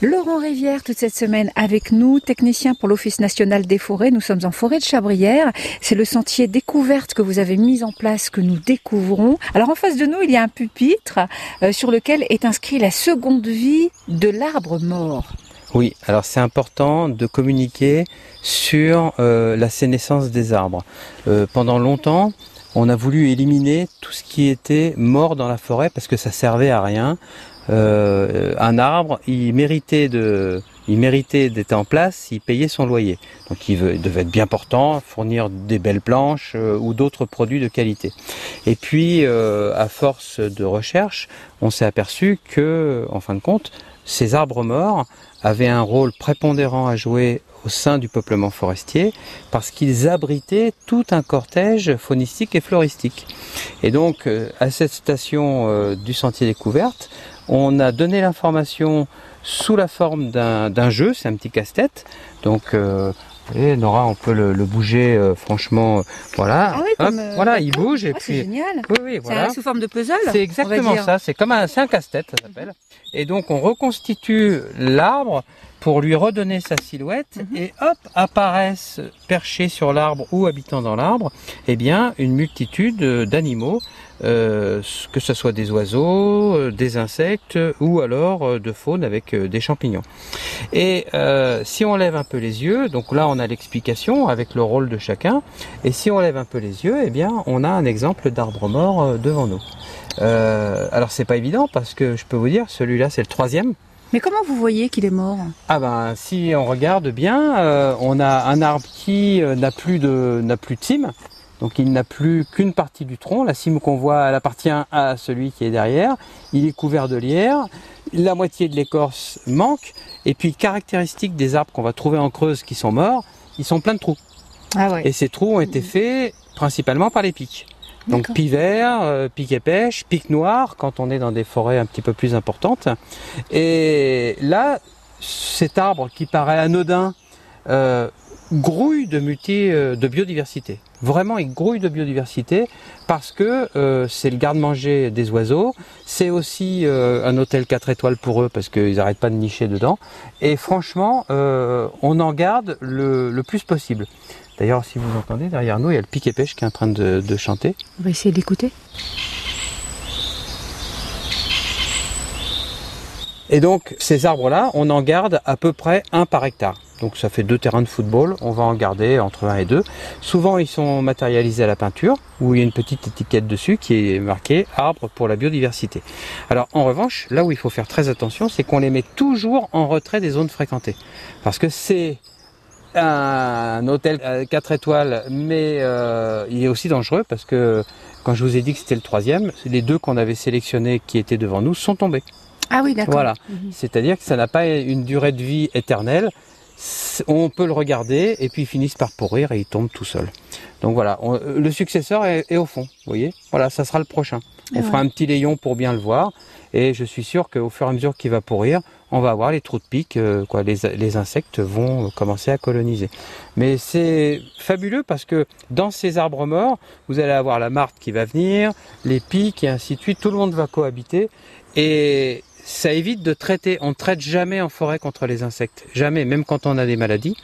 Laurent Rivière, toute cette semaine avec nous, technicien pour l'Office national des forêts. Nous sommes en forêt de Chabrière. C'est le sentier découverte que vous avez mis en place que nous découvrons. Alors en face de nous, il y a un pupitre euh, sur lequel est inscrit la seconde vie de l'arbre mort. Oui, alors c'est important de communiquer sur euh, la sénescence des arbres. Euh, pendant longtemps, on a voulu éliminer tout ce qui était mort dans la forêt parce que ça servait à rien. Euh, un arbre, il méritait de, il méritait d'être en place, il payait son loyer. Donc il, devait être bien portant, fournir des belles planches euh, ou d'autres produits de qualité. Et puis, euh, à force de recherche, on s'est aperçu que, en fin de compte, ces arbres morts avaient un rôle prépondérant à jouer au sein du peuplement forestier parce qu'ils abritaient tout un cortège faunistique et floristique. Et donc, à cette station du Sentier Découverte, on a donné l'information sous la forme d'un jeu, c'est un petit casse-tête. Donc euh, et Nora, on peut le, bouger euh, franchement, euh, voilà. Ah oui, voilà, il bouge et ah, puis. C'est génial. Oui, oui, voilà. sous forme de puzzle. C'est exactement ça. C'est comme un, c'est un casse-tête, ça s'appelle. Et donc on reconstitue l'arbre pour lui redonner sa silhouette mhm. et hop apparaissent perchés sur l'arbre ou habitant dans l'arbre, eh bien une multitude d'animaux euh, que ce soit des oiseaux, euh, des insectes ou alors euh, de faune avec des champignons. Et si on lève un peu les yeux, donc là on a l'explication avec le rôle de chacun, et si on lève un peu les yeux, eh bien on a un exemple d'arbre mort devant nous. alors c'est pas évident parce que je peux vous dire, celui-là c'est le troisième. Mais comment vous voyez qu'il est mort? Ah ben si on regarde bien, on a un arbre qui n'a plus de n'a plus de cime, donc il n'a plus qu'une partie du tronc. La cime qu'on voit, elle appartient à celui qui est derrière. Il est couvert de lierre. La moitié de l'écorce manque. Et puis caractéristique des arbres qu'on va trouver en creuse qui sont morts, ils sont pleins de trous. Ah Et ces trous ont été faits principalement par les pics. Donc pic vert, euh, pic épêche, pic noir quand on est dans des forêts un petit peu plus importantes. Et là, cet arbre qui paraît anodin, euh, grouille de multi, euh, de biodiversité. Vraiment, il grouille de biodiversité parce que euh, c'est le garde-manger des oiseaux. C'est aussi euh, un hôtel 4 étoiles pour eux parce qu'ils n'arrêtent pas de nicher dedans. Et franchement, on en garde le, le plus possible. D'ailleurs, si vous entendez, derrière nous, il y a le pic et pêche qui est en train de, de chanter. On va essayer d'écouter. Et donc, ces arbres-là, on en garde à peu près un par hectare. Donc ça fait deux terrains de football, on va en garder entre un et deux. Souvent ils sont matérialisés à la peinture, où il y a une petite étiquette dessus qui est marquée arbre pour la biodiversité. Alors en revanche, là où il faut faire très attention, c'est qu'on les met toujours en retrait des zones fréquentées. Parce que c'est un hôtel 4 étoiles, mais euh, il est aussi dangereux parce que quand je vous ai dit que c'était le troisième, les deux qu'on avait sélectionnés qui étaient devant nous sont tombés. Ah oui, d'accord. Voilà. Mhm. C'est-à-dire que ça n'a pas une durée de vie éternelle on peut le regarder et puis ils finissent par pourrir et ils tombent tout seuls. Donc voilà, euh, le successeur est, au fond, vous voyez. Voilà, ça sera le prochain. On fera un petit layon pour bien le voir et je suis sûr qu'au fur et à mesure qu'il va pourrir, on va avoir les trous de pique, euh, quoi, les, insectes vont commencer à coloniser. Mais c'est fabuleux parce que dans ces arbres morts, vous allez avoir la martre qui va venir, les pics et ainsi de suite, tout le monde va cohabiter et ça évite de traiter. On ne traite jamais en forêt contre les insectes. Jamais, même quand on a des maladies.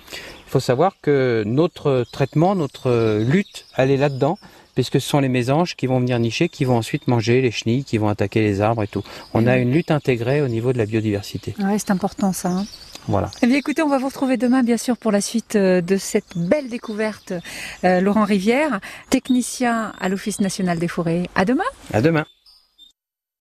Il faut savoir que notre traitement, notre lutte, elle est là-dedans, puisque ce sont les mésanges qui vont venir nicher, qui vont ensuite manger les chenilles, qui vont attaquer les arbres et tout. On a une lutte intégrée au niveau de la biodiversité. Ouais, c'est important ça. Hein. voilà. Eh bien, écoutez, on va vous retrouver demain, bien sûr, pour la suite euh, de cette belle découverte. Euh, Laurent Rivière, technicien à l'Office national des forêts. À demain. À demain.